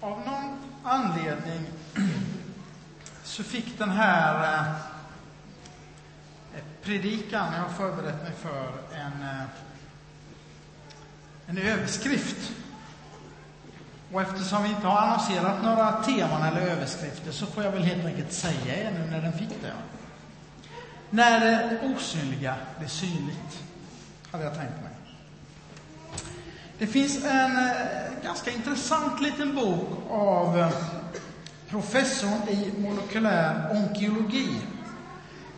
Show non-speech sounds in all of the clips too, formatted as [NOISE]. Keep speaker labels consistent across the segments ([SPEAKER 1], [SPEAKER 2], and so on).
[SPEAKER 1] av någon anledning [CLEARS THROAT] så fick den här eh, eh, predikan jag har förberett mig för en, eh, en överskrift. Och eftersom vi inte har annonserat några teman eller överskrifter så får jag väl helt enkelt säga er nu när den fick det. När det osynliga blir synligt, hade jag tänkt mig. Det finns en eh, ganska intressant liten bok av eh, professorn i molekylär onkologi,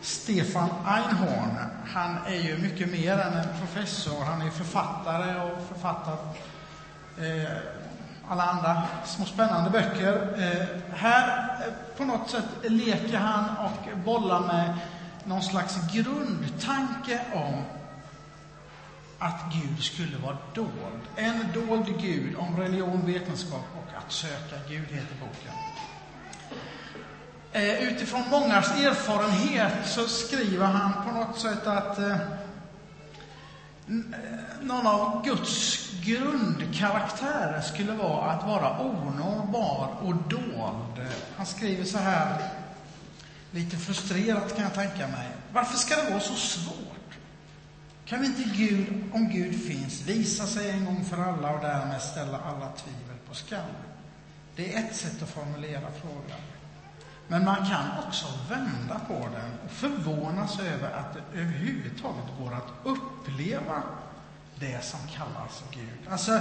[SPEAKER 1] Stefan Einhorn. Han är ju mycket mer än en professor. Han är författare och författat eh, alla andra små spännande böcker. Eh, här eh, på något sätt leker han och bollar med någon slags grundtanke om att Gud skulle vara dold. En dold Gud om religion, vetenskap och att söka Gud, heter boken. Eh, utifrån mångas erfarenhet så skriver han på något sätt att eh, eh någon av Guds grundkaraktärer skulle vara att vara onåbar och dold. Han skriver så här, lite frustrerat kan jag tänka mig. Varför ska det vara så svårt? Kan inte Gud, om Gud finns, visa sig en gång för alla och därmed ställa alla tvivel på skam? Det är ett sätt att formulera frågan. Men man kan också vända på den och förvånas över att det överhuvudtaget går att uppleva det som kallas Gud. Alltså,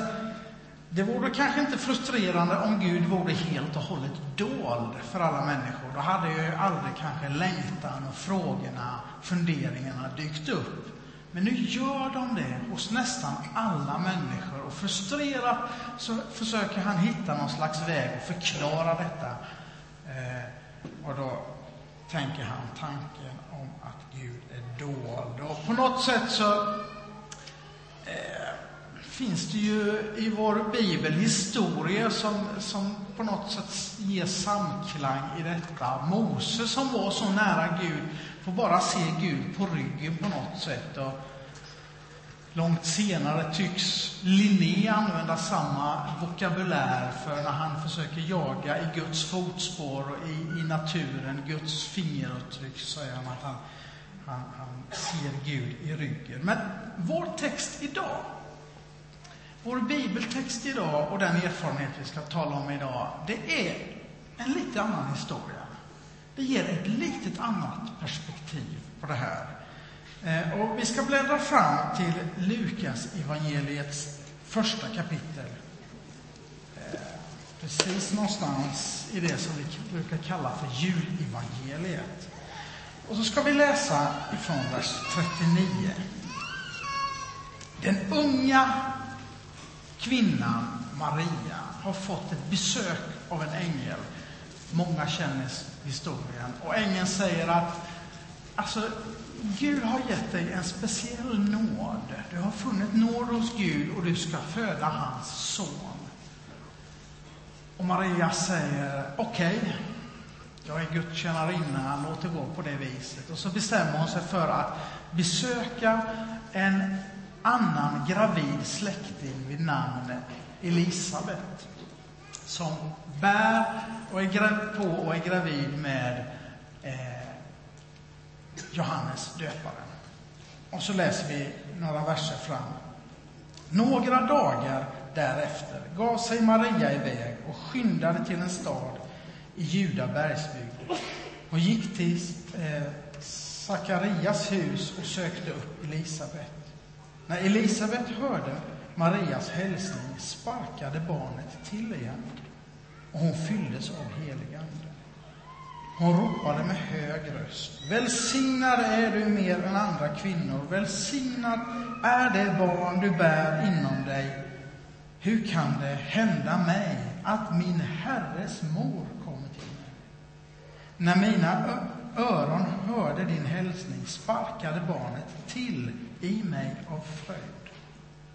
[SPEAKER 1] det vore kanske inte frustrerande om Gud vore helt och hållet dold för alla människor. Då hade ju aldrig kanske längtan och frågorna, funderingarna dykt upp. Men nu gör de det hos nästan alla människor och frustrerat så försöker han hitta någon slags väg och förklara detta. Eh, och då tänker han tanken om att Gud är dold. Och på något sätt så eh, finns det ju i vår bibel historier som, som på något sätt ger samklang i detta. Mose som var så nära Gud får bara se Gud på ryggen på något sätt. Och långt senare tycks Linné använda samma vokabulär för när han försöker jaga i Guds fotspår och i, i naturen, Guds fingeravtryck, säger han att han, han, han ser Gud i ryggen. Men vår text idag, vår bibeltext idag och den erfarenhet vi ska tala om idag, det är en lite annan historia. Det ger ett litet annat perspektiv på det här. Eh, och vi ska bläddra fram till Lukas evangeliets första kapitel. Eh, precis någonstans i det som vi brukar kalla för julevangeliet. Och så ska vi läsa ifrån vers 39. Den unga kvinnan Maria har fått ett besök av en ängel. Många känner historien. Och ängeln säger att alltså, Gud har gett dig en speciell nåd. Du har funnit nåd hos Gud och du ska föda hans son. Och Maria säger, okej, okay, jag är gudstjänarinna, låt det gå på det viset. Och så bestämmer hon sig för att besöka en annan gravid släkting vid namn Elisabet som bär och är på och är gravid med eh, Johannes döparen. Och så läser vi några verser fram. Några dagar därefter gav sig Maria iväg och skyndade till en stad i Juda bergsbygd och gick till eh, Sakarias hus och sökte upp Elisabet. När Elisabet hörde Marias hälsning sparkade barnet till igen och hon fylldes av helig ande. Hon ropade med hög röst. Välsignad är du mer än andra kvinnor. Välsignad är det barn du bär inom dig. Hur kan det hända mig att min Herres mor kommer till mig? När mina öron hörde din hälsning sparkade barnet till i mig av fröjd.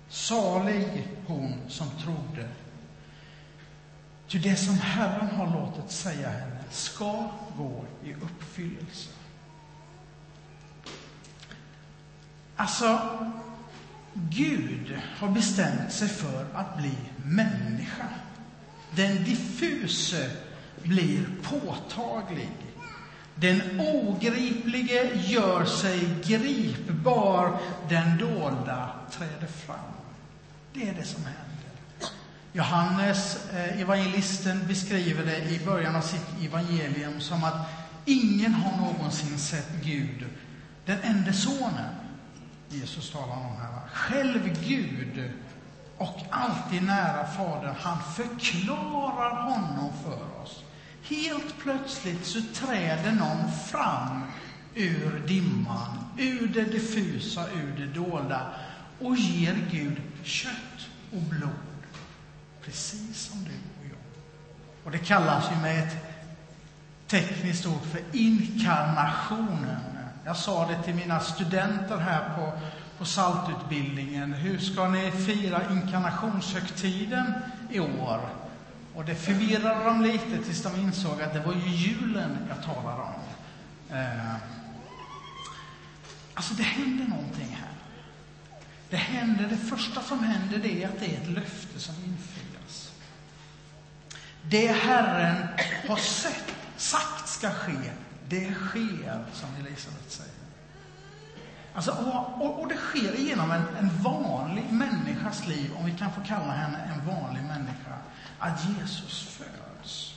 [SPEAKER 1] Salig hon som trodde. Ty det som Herren har låtit säga henne ska gå i uppfyllelse. Alltså, Gud har bestämt sig för att bli människa. Den diffuse blir påtaglig. Den ogriplige gör sig gripbar, den dolda träder fram. Det är det som händer. Johannes, eh, evangelisten, beskriver det i början av sitt evangelium som att ingen har någonsin sett Gud, den enda sonen. Jesus talar om här. Själv Gud och alltid nära Fadern. Han förklarar honom för oss. Helt plötsligt så träder någon fram ur dimman, ur det diffusa, ur det dolda och ger Gud kött och blod precis som du och jag. Och det kallas ju med ett tekniskt ord för inkarnationen. Jag sa det till mina studenter här på, på saltutbildningen. Hur ska ni fira inkarnationshögtiden i år? Och det förvirrade dem lite tills de insåg att det var ju julen jag talade om. Eh, alltså, det händer någonting här. Det händer, det första som händer det är att det är ett löfte som infrias. Det Herren har sett, sagt ska ske, det sker, som Elisabet säger. Alltså, och, och, och, det sker genom en, en vanlig människas liv, om vi kan få kalla henne en vanlig människa, att Jesus föds.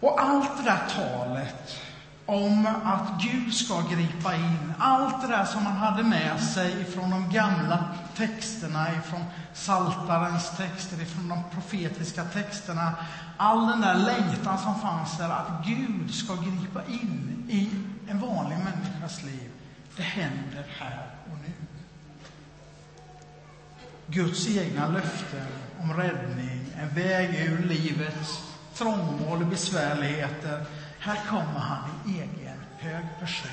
[SPEAKER 1] Och allt det där talet om att Gud ska gripa in. Allt det där som man hade med sig från de gamla texterna, ifrån Saltarens texter, ifrån de profetiska texterna. All den där längtan som fanns där, att Gud ska gripa in i en vanlig människas liv. Det händer här och nu. Guds egna löften om räddning, en väg ur livets trångmål och besvärligheter här kommer han i egen hög person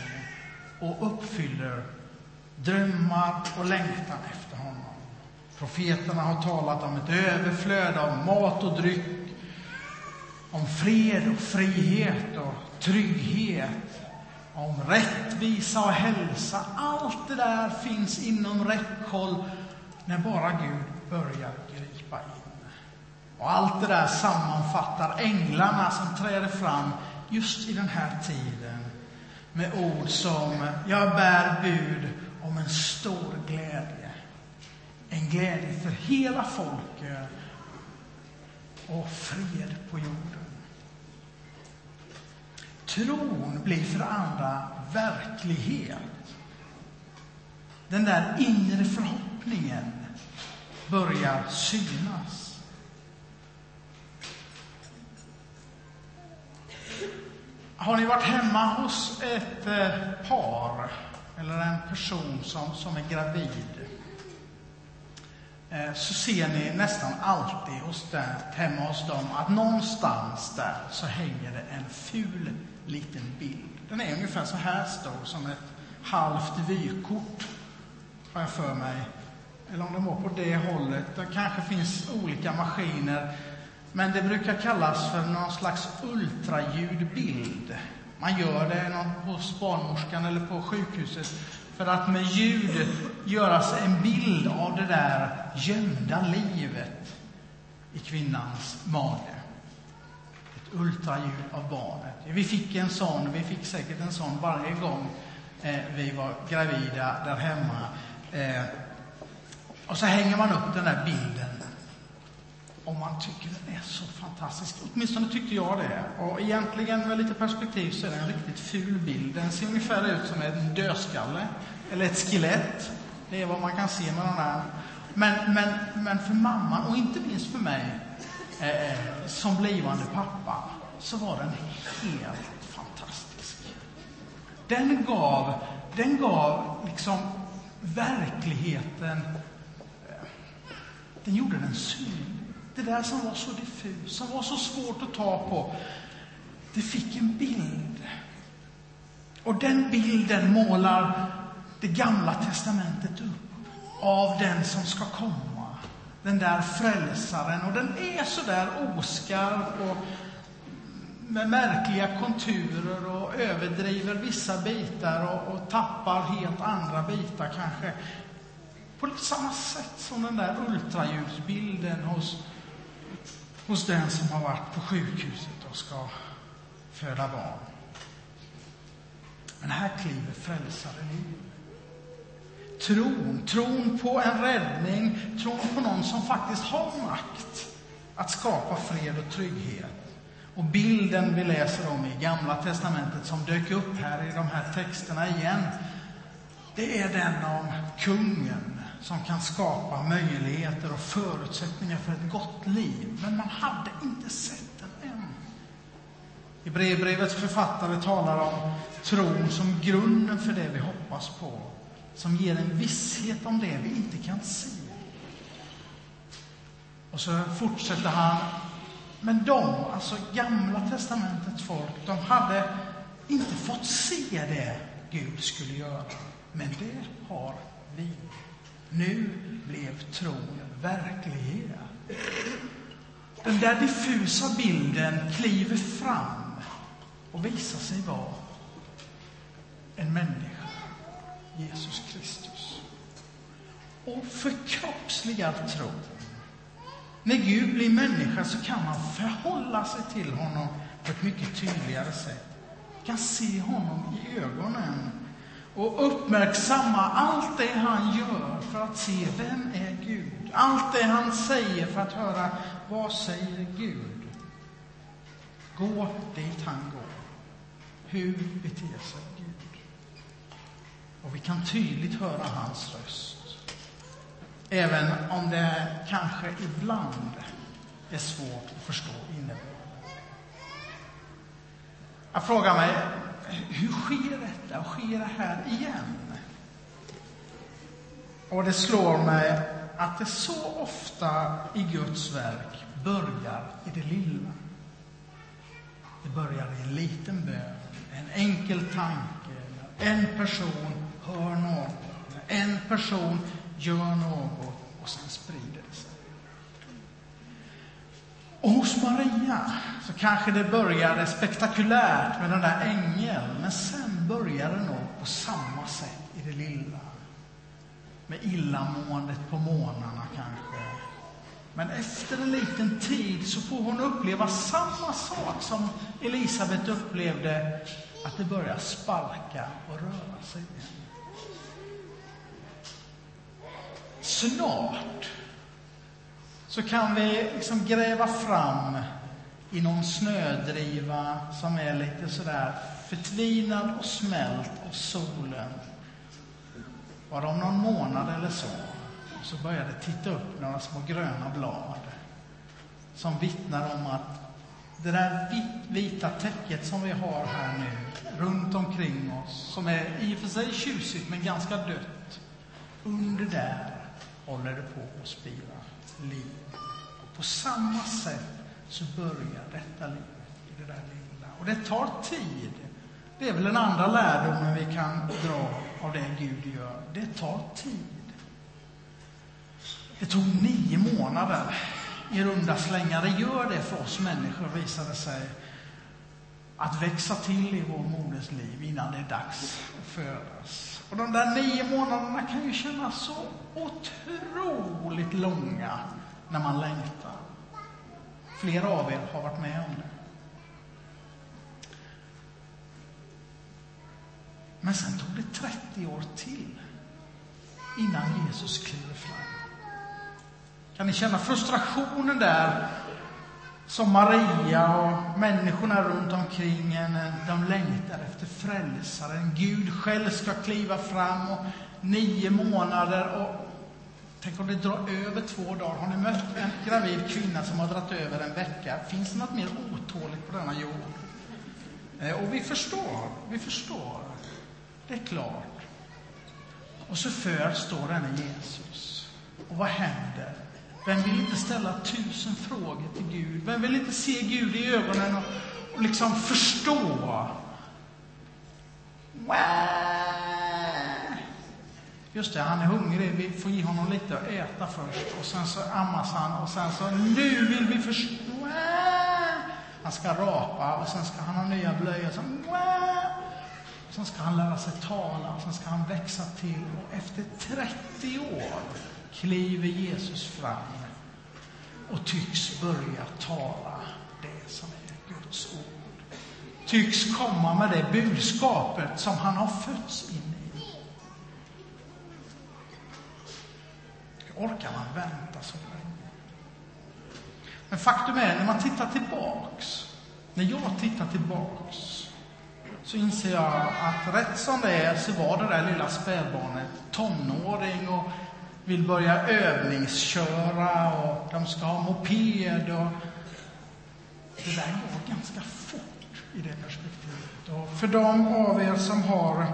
[SPEAKER 1] och uppfyller drömmar och längtan efter honom. Profeterna har talat om ett överflöd av mat och dryck, om fred och frihet och trygghet, om rättvisa och hälsa. Allt det där finns inom räckhåll när bara Gud börjar gripa in. Och allt det där sammanfattar änglarna som träder fram just i den här tiden med ord som jag bär bud om en stor glädje. En glädje för hela folket och fred på jorden. Tron blir för andra verklighet. Den där inre förhoppningen börjar synas. Har ni varit hemma hos ett eh, par eller en person som, som är gravid eh, så ser ni nästan alltid hos den, hemma hos dem att någonstans där så hänger det en ful liten bild. Den är ungefär så här stor som ett halvt vykort, har jag för mig. Eller om den var på det hållet. Det kanske finns olika maskiner men det brukar kallas för någon slags ultraljudbild. Man gör det hos barnmorskan eller på sjukhuset för att med ljud göra sig en bild av det där gömda livet i kvinnans mage. Ett ultraljud av barnet. Vi fick en sån, vi fick säkert en sån varje gång eh, vi var gravida där hemma. Eh, och så hänger man upp den där bilden om man tycker den är så fantastisk. Åtminstone tyckte jag det. Och egentligen med lite perspektiv så är det en riktigt ful bild. Den ser ungefär ut som en dödskalle eller ett skelett. Det är vad man kan se med den här. Men, men, men för mamman, och inte minst för mig eh, som blivande pappa, så var den helt fantastisk. Den gav, den gav liksom verkligheten, eh, den gjorde den synlig. Det där som var så diffust, som var så svårt att ta på, det fick en bild. Och den bilden målar det gamla testamentet upp av den som ska komma. Den där frälsaren. Och den är så där oskarp och med märkliga konturer och överdriver vissa bitar och, och tappar helt andra bitar kanske. På samma sätt som den där ultraljudsbilden hos hos den som har varit på sjukhuset och ska föda barn. Men här kliver frälsaren in. Tron, tron på en räddning, tron på någon som faktiskt har makt att skapa fred och trygghet. Och bilden vi läser om i Gamla testamentet som dök upp här i de här texterna igen, det är den om kungen som kan skapa möjligheter och förutsättningar för ett gott liv. Men man hade inte sett den än. I brevbrevets författare talar om tron som grunden för det vi hoppas på, som ger en visshet om det vi inte kan se. Och så fortsätter han, men de, alltså Gamla testamentets folk, de hade inte fått se det Gud skulle göra. Men det har vi. Nu blev tron verklighet. Den där diffusa bilden kliver fram och visar sig vara en människa, Jesus Kristus. Och förkroppsligar tro. När Gud blir människa så kan man förhålla sig till honom på ett mycket tydligare sätt. Man kan se honom i ögonen och uppmärksamma allt det han gör för att se vem är Gud. Allt det han säger för att höra vad säger Gud. Gå dit han går. Hur beter sig Gud? Och vi kan tydligt höra hans röst. Även om det kanske ibland är svårt att förstå innebörden. Jag frågar mig, hur sker detta? Sker det här igen? Och det slår mig att det så ofta i Guds verk börjar i det lilla. Det börjar i en liten bön, en enkel tanke. En person hör något, en person gör något och sen sprider det sig. Och hos Maria så kanske det började spektakulärt med den där ängeln, men sen började det nog på samma sätt i det lilla. Med illamåendet på månaderna kanske. Men efter en liten tid så får hon uppleva samma sak som Elisabet upplevde, att det börjar sparka och röra sig igen. Snart så kan vi liksom gräva fram i någon snödriva som är lite sådär förtvinad och smält av solen. Bara om någon månad eller så, så börjar det titta upp några små gröna blad som vittnar om att det där vita täcket som vi har här nu runt omkring oss, som är i och för sig tjusigt men ganska dött, under där håller det på att spira liv. Och på samma sätt så börjar detta livet i det där lilla. Och det tar tid. Det är väl den andra lärdomen vi kan dra av det Gud gör. Det tar tid. Det tog nio månader i runda slängar. Det gör det för oss människor, visade sig, att växa till i vår moders liv innan det är dags att födas. Och de där nio månaderna kan ju kännas så otroligt långa när man längtar. Flera av er har varit med om det. Men sen tog det 30 år till innan Jesus kliver fram. Kan ni känna frustrationen där som Maria och människorna runt omkring en, de längtar efter frälsaren. Gud själv ska kliva fram och nio månader och tänk om det drar över två dagar. Har ni mött en gravid kvinna som har dragit över en vecka? Finns det något mer otåligt på denna jord? Eh, och vi förstår, vi förstår. Det är klart. Och så föds då denne Jesus. Och vad händer? Vem vill inte ställa tusen frågor till Gud? Vem vill inte se Gud i ögonen och, och liksom förstå? Just det, han är hungrig. Vi får ge honom lite att äta först. Och sen så ammas han och sen så, nu vill vi förstå. Han ska rapa och sen ska han ha nya blöjor. Så, sen ska han lära sig tala och sen ska han växa till. Och efter 30 år kliver Jesus fram och tycks börja tala det som är Guds ord. Tycks komma med det budskapet som han har fötts in i. Hur orkar man vänta så länge? Men faktum är, när man tittar tillbaks, när jag tittar tillbaks, så inser jag att rätt som det är så var det där lilla spädbarnet tonåring och vill börja övningsköra och de ska ha moped och det där går ganska fort i det perspektivet. Och för de av er som har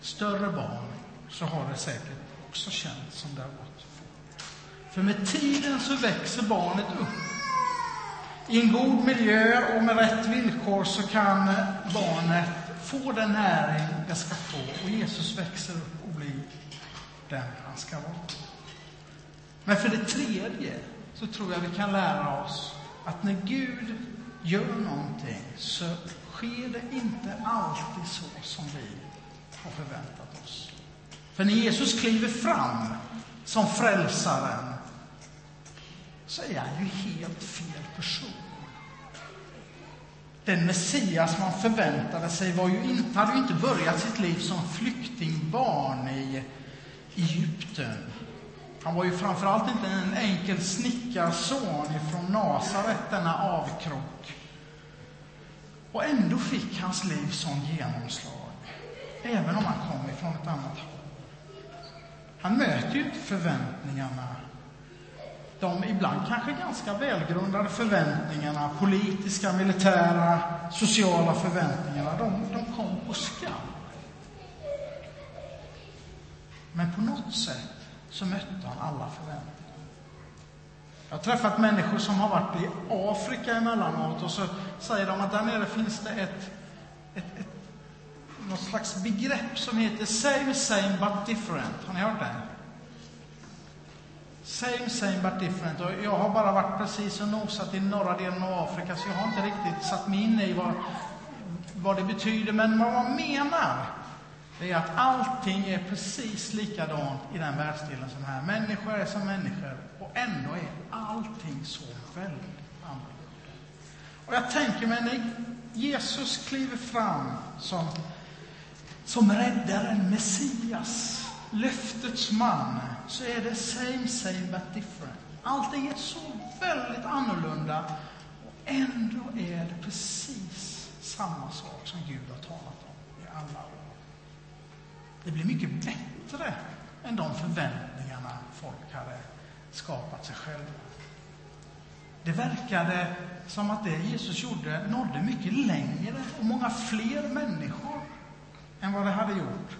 [SPEAKER 1] större barn så har det säkert också känts som det har gått fort. För med tiden så växer barnet upp. I en god miljö och med rätt villkor så kan barnet få den näring det ska få och Jesus växer upp och blir den han ska vara. Men för det tredje så tror jag vi kan lära oss att när Gud gör någonting så sker det inte alltid så som vi har förväntat oss. För när Jesus kliver fram som frälsaren så är han ju helt fel person. Den Messias man förväntade sig var ju inte, hade ju inte börjat sitt liv som flyktingbarn i Egypten. Han var ju framförallt inte en enkel snickarson ifrån Nasaret, denna avkrock. Och ändå fick hans liv sån genomslag, även om han kom ifrån ett annat håll. Han möter ju inte förväntningarna, de ibland kanske ganska välgrundade förväntningarna, politiska, militära, sociala förväntningarna, de, de kom på skam. Men på något sätt så mötte han alla förväntningar. Jag har träffat människor som har varit i Afrika emellanåt och så säger de att där nere finns det ett, ett, ett något slags begrepp som heter same, same but different. Har ni hört det? Same, same but different. Och jag har bara varit precis och nosat i norra delen av Afrika så jag har inte riktigt satt mig in i vad, vad det betyder. Men vad man menar det är att allting är precis likadant i den världsdelen som här. Människor är som människor och ändå är allting så väldigt annorlunda. Och jag tänker mig när Jesus kliver fram som, som räddaren, Messias, löftets man, så är det same, same but different. Allting är så väldigt annorlunda och ändå är det precis samma sak som Gud har talat om i alla år. Det blir mycket bättre än de förväntningarna folk hade skapat sig själva. Det verkade som att det Jesus gjorde nådde mycket längre och många fler människor än vad det hade gjort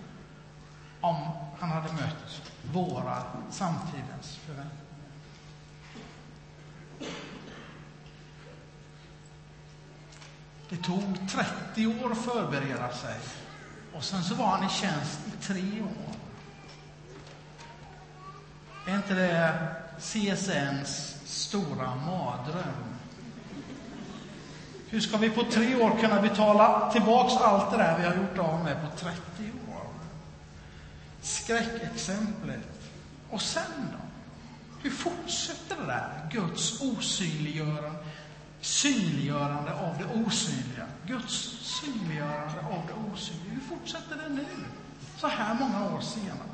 [SPEAKER 1] om han hade mött våra samtidens förväntningar. Det tog 30 år att förbereda sig och sen så var han i tjänst i tre år. Är inte det CSNs stora mardröm? Hur ska vi på tre år kunna betala tillbaks allt det där vi har gjort av med på 30 år? Skräckexemplet. Och sen då? Hur fortsätter det där? Guds osynliggörande, synliggörande av det osynliga. Guds synliggörande av det osynliga. Hur fortsätter det nu, så här många år senare?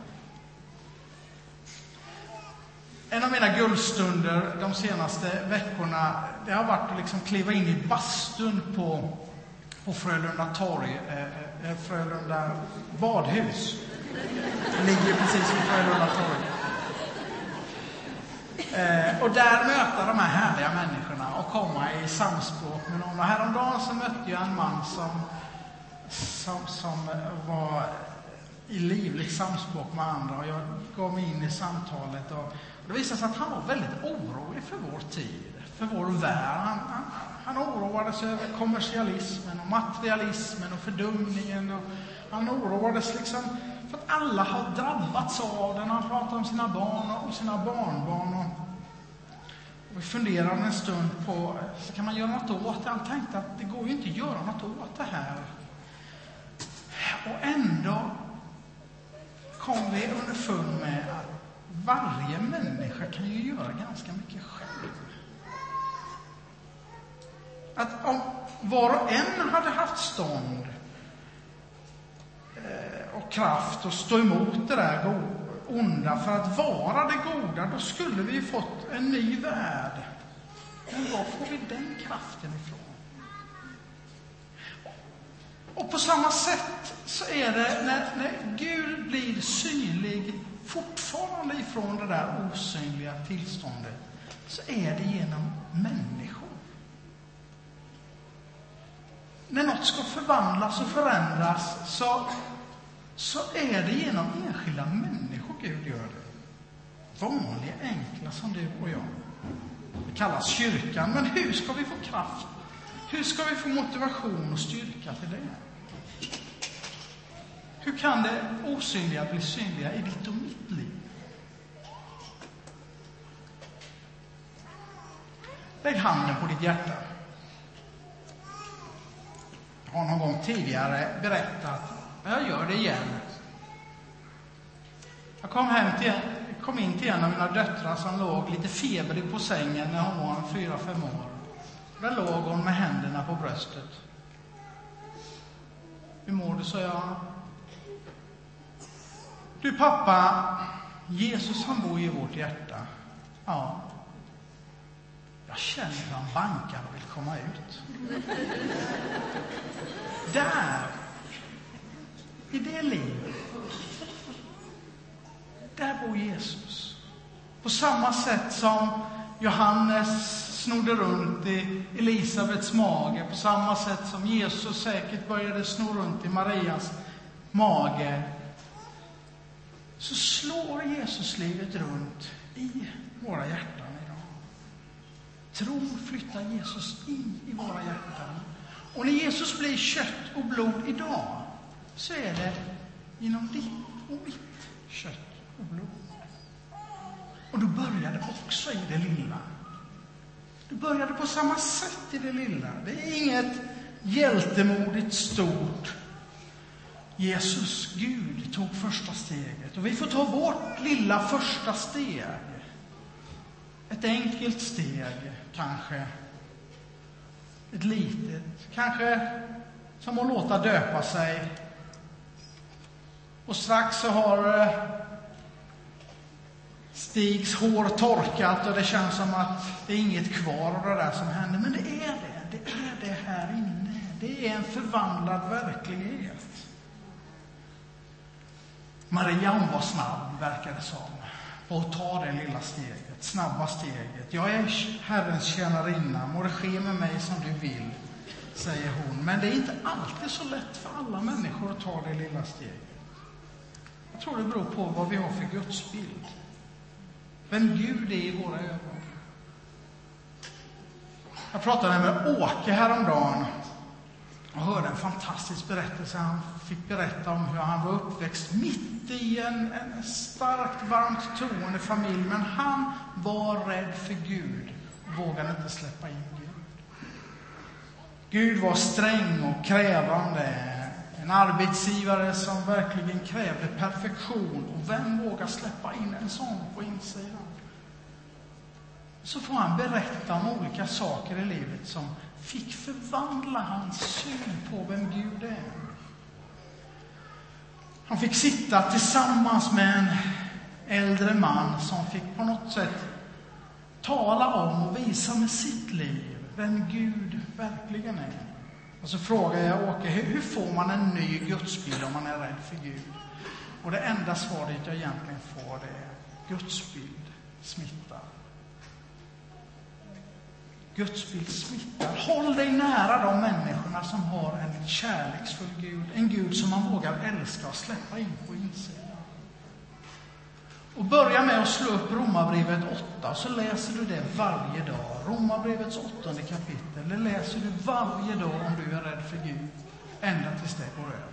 [SPEAKER 1] En av mina guldstunder de senaste veckorna, det har varit att liksom kliva in i bastun på, på Frölunda torg, eh, eh Frölunda badhus. Det ligger precis vid Frölunda torg. Eh, och där möta de här härliga människorna komma i samspråk med någon. Och häromdagen så mötte jag en man som, som, som var i livligt samspråk med andra och jag gav mig in i samtalet. Och det visade sig att han var väldigt orolig för vår tid, för vår värld. Han, han, han oroade sig över kommersialismen och materialismen och fördumningen. Och han oroades liksom för att alla har drabbats av den. Han pratade om sina barn och sina barnbarn. Och, vi funderade en stund på, så kan man göra något åt det? Han tänkte att det går ju inte att göra något åt det här. Och ändå kom vi underfund med att varje människa kan ju göra ganska mycket själv. Att om var och en hade haft stånd eh, och kraft att stå emot det där goda onda för att vara det goda, då skulle vi fått en ny värld. Men var får vi den kraften ifrån? Och på samma sätt så är det när, när Gud blir synlig fortfarande ifrån det där osynliga tillståndet, så är det genom människor. När något ska förvandlas och förändras så, så är det genom enskilda människor Gud gör det. Vanliga, enkla som du och jag. Det kallas kyrkan, men hur ska vi få kraft? Hur ska vi få motivation och styrka till det? Hur kan det osynliga bli synliga i ditt och mitt liv? Lägg handen på ditt hjärta. Jag har någon gång tidigare berättat, men jag gör det igen. Jag kom, hem till, kom in till en av mina döttrar som låg lite febrig på sängen när hon var fyra, fem år. Där låg hon med händerna på bröstet. Hur mår du, sa jag. Du pappa, Jesus han bor i vårt hjärta. Ja. Jag känner hur han bankar och vill komma ut. Där, i det livet, där bor Jesus. På samma sätt som Johannes snodde runt i Elisabets mage, på samma sätt som Jesus säkert började sno runt i Marias mage så slår Jesuslivet runt i våra hjärtan idag. Tron flyttar Jesus in i våra hjärtan. Och när Jesus blir kött och blod idag, så är det genom ditt och mitt kött och blod. Och då börjar det också i det lilla. Det började på samma sätt i det lilla. Det är inget hjältemodigt stort Jesus, Gud, tog första steget. Och vi får ta vårt lilla första steg. Ett enkelt steg, kanske. Ett litet, kanske som att låta döpa sig. Och strax så har eh, Stigs hår torkat och det känns som att det är inget kvar av det där som hände. Men det är det. Det är det här inne. Det är en förvandlad verklighet. Maria hon var snabb, verkar det som, på att ta det lilla steget, snabba steget. Jag är Herrens tjänarinna, må det ske med mig som du vill, säger hon. Men det är inte alltid så lätt för alla människor att ta det lilla steget. Jag tror det beror på vad vi har för gudsbild. Vem Gud är i våra ögon. Jag pratade med Åke häromdagen och hörde en fantastisk berättelse. Han fick berätta om hur han var uppväxt mitt i en, en starkt varmt troende familj, men han var rädd för Gud och vågade inte släppa in Gud. Gud var sträng och krävande, en arbetsgivare som verkligen krävde perfektion. Och vem vågar släppa in en sån på insidan? Så får han berätta om olika saker i livet som fick förvandla hans syn på vem Gud är. Han fick sitta tillsammans med en äldre man som fick på något sätt tala om och visa med sitt liv vem Gud verkligen är. Och så frågar jag Åke, hur får man en ny gudsbild om man är rädd för Gud? Och det enda svaret jag egentligen får det är gudsbild smittar. Gudsbild smittar. Håll dig nära de människorna som har en kärleksfull Gud, en Gud som man vågar älska och släppa in på insidan. Och börja med att slå upp Romarbrevet 8, så läser du det varje dag. Romarbrevets åttonde kapitel, det läser du varje dag om du är rädd för Gud, ända tills det går över.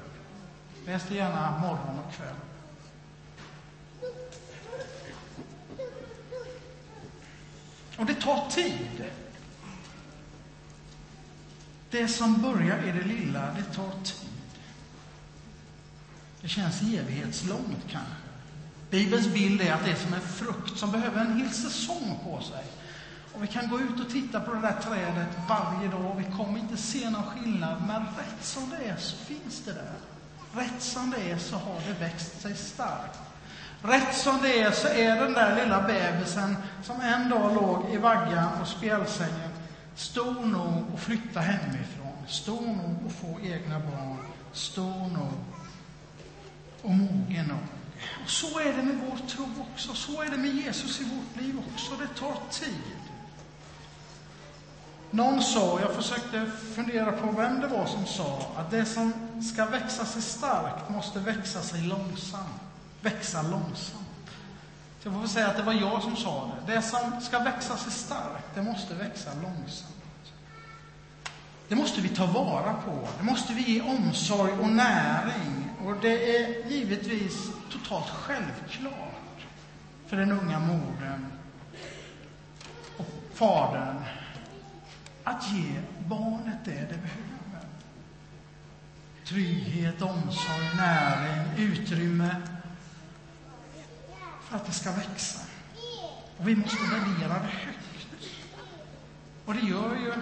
[SPEAKER 1] Läs det gärna morgon och kväll. Och det tar tid. Det som börjar i det lilla, det tar tid. Det känns evighetslångt kanske. Bibelns bild är att det är som en frukt som behöver en hel säsong på sig. Och vi kan gå ut och titta på det där trädet varje dag och vi kommer inte se någon skillnad, men rätt som det är så finns det där. Rätt som det är så har det växt sig starkt. Rätt som det är så är den där lilla bebisen som en dag låg i vaggan och spjälsängen stor nog att flytta hemifrån, stor nog att få egna barn, stor nog och mogen nog. Och så är det med vår tro också, så är det med Jesus i vårt liv också. Det tar tid. Någon sa, jag försökte fundera på vem det var som sa, att det som ska växa sig starkt måste växa sig långsamt. Växa långsamt. Så jag får väl säga att det var jag som sa det. Det som ska växa sig starkt, det måste växa långsamt. Det måste vi ta vara på. Det måste vi ge omsorg och näring. Och det är givetvis totalt självklart för den unga modern och fadern att ge barnet det det behöver. Trygghet, omsorg, näring, utrymme för att det ska växa. Och vi måste värdera det högt. Och det gör ju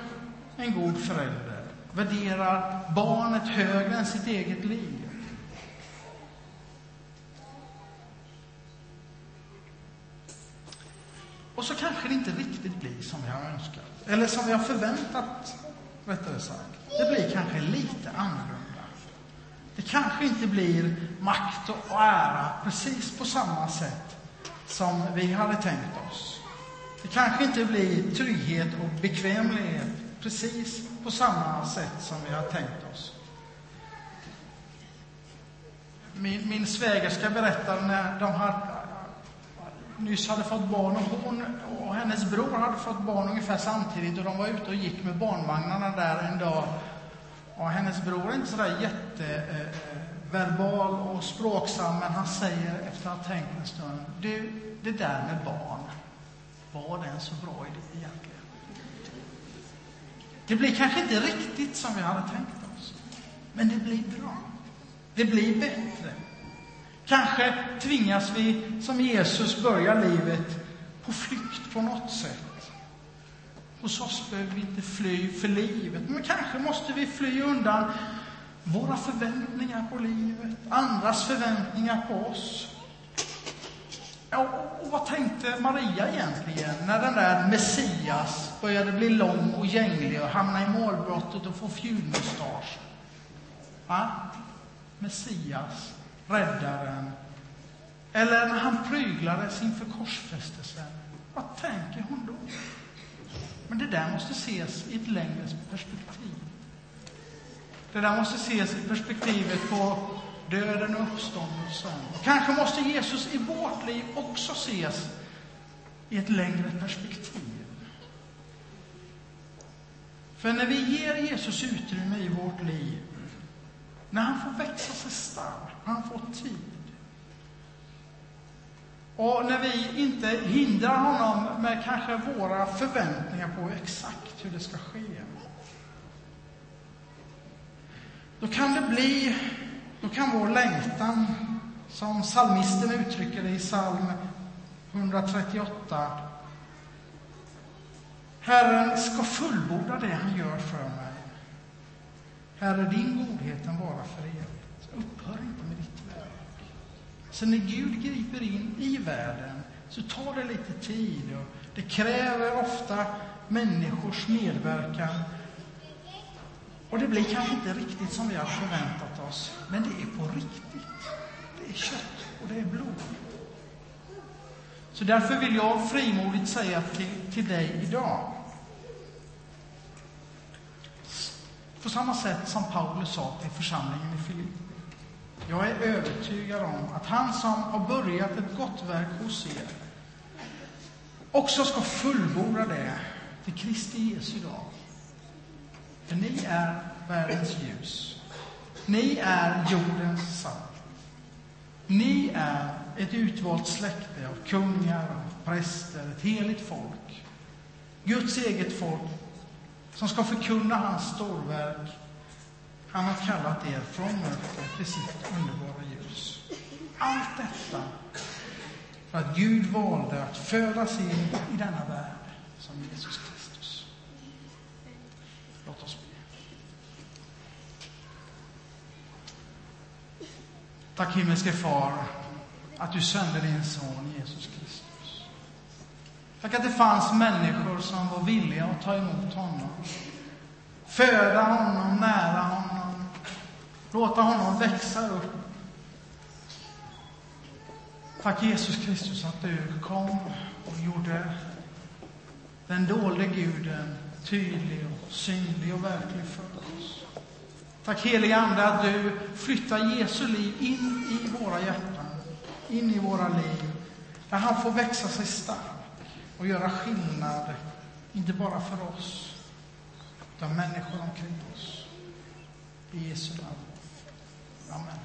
[SPEAKER 1] en god förälder. Värderar barnet högre än sitt eget liv. Och så kanske det inte riktigt blir som vi har önskat. Eller som vi har förväntat, rättare sagt. Det blir kanske lite annorlunda. Det kanske inte blir makt och ära precis på samma sätt som vi hade tänkt oss. Det kanske inte blir trygghet och bekvämlighet precis på samma sätt som vi har tänkt oss. Min, min svägerska berättade när de hade, nyss hade fått barn och hon och hennes bror hade fått barn ungefär samtidigt och de var ute och gick med barnvagnarna där en dag. Och hennes bror är inte sådär jätteverbal eh, och språksam, men han säger efter att ha tänkt en stund, du, det där med barn, var det en så bra idé egentligen? Det blir kanske inte riktigt som vi hade tänkt oss, men det blir bra. Det blir bättre. Kanske tvingas vi, som Jesus, börja livet på flykt på något sätt. Hos oss behöver vi inte fly för livet, men kanske måste vi fly undan våra förväntningar på livet, andras förväntningar på oss. Ja, och vad tänkte Maria egentligen när den där Messias började bli lång och gänglig och hamna i målbrottet och få fjunmustasch? Va? Messias, räddaren. Eller när han pryglades inför korsfästelsen. Vad tänker hon då? Men det där måste ses i ett längre perspektiv. Det där måste ses i perspektivet på döden och uppståndelsen. Kanske måste Jesus i vårt liv också ses i ett längre perspektiv. För när vi ger Jesus utrymme i vårt liv, när han får växa sig stark, när han får tid, och när vi inte hindrar honom med kanske våra förväntningar på exakt hur det ska ske, då kan det bli då kan vår längtan, som psalmisten uttrycker det i psalm 138, Herren ska fullborda det han gör för mig. Herre, din godhet den vara för evigt. Upphör inte med ditt verk. Så när Gud griper in i världen så tar det lite tid och det kräver ofta människors medverkan och det blir kanske inte riktigt som vi har förväntat oss, men det är på riktigt. Det är kött och det är blod. Så därför vill jag frimodigt säga till, till dig idag, på samma sätt som Paulus sa till församlingen i Filippi. Jag är övertygad om att han som har börjat ett gott verk hos er också ska fullborda det till Kristi Jesu dag. För ni är världens ljus. Ni är jordens salt. Ni är ett utvalt släkte av kungar och präster, ett heligt folk. Guds eget folk som ska förkunna hans storverk. Han har kallat er från mörker till sitt underbara ljus. Allt detta för att Gud valde att födas in i denna värld som Jesus Kristus. Låt oss be. Tack himmelske Far att du sände din son Jesus Kristus. Tack att det fanns människor som var villiga att ta emot honom. Föda honom, nära honom, låta honom växa upp. Tack Jesus Kristus att du kom och gjorde den dolde guden tydlig och synlig och verklig för oss. Tack helige Ande att du flyttar Jesu liv in i våra hjärtan, in i våra liv, där han får växa sig stark och göra skillnad, inte bara för oss, utan människor omkring oss. I Jesu namn. Amen.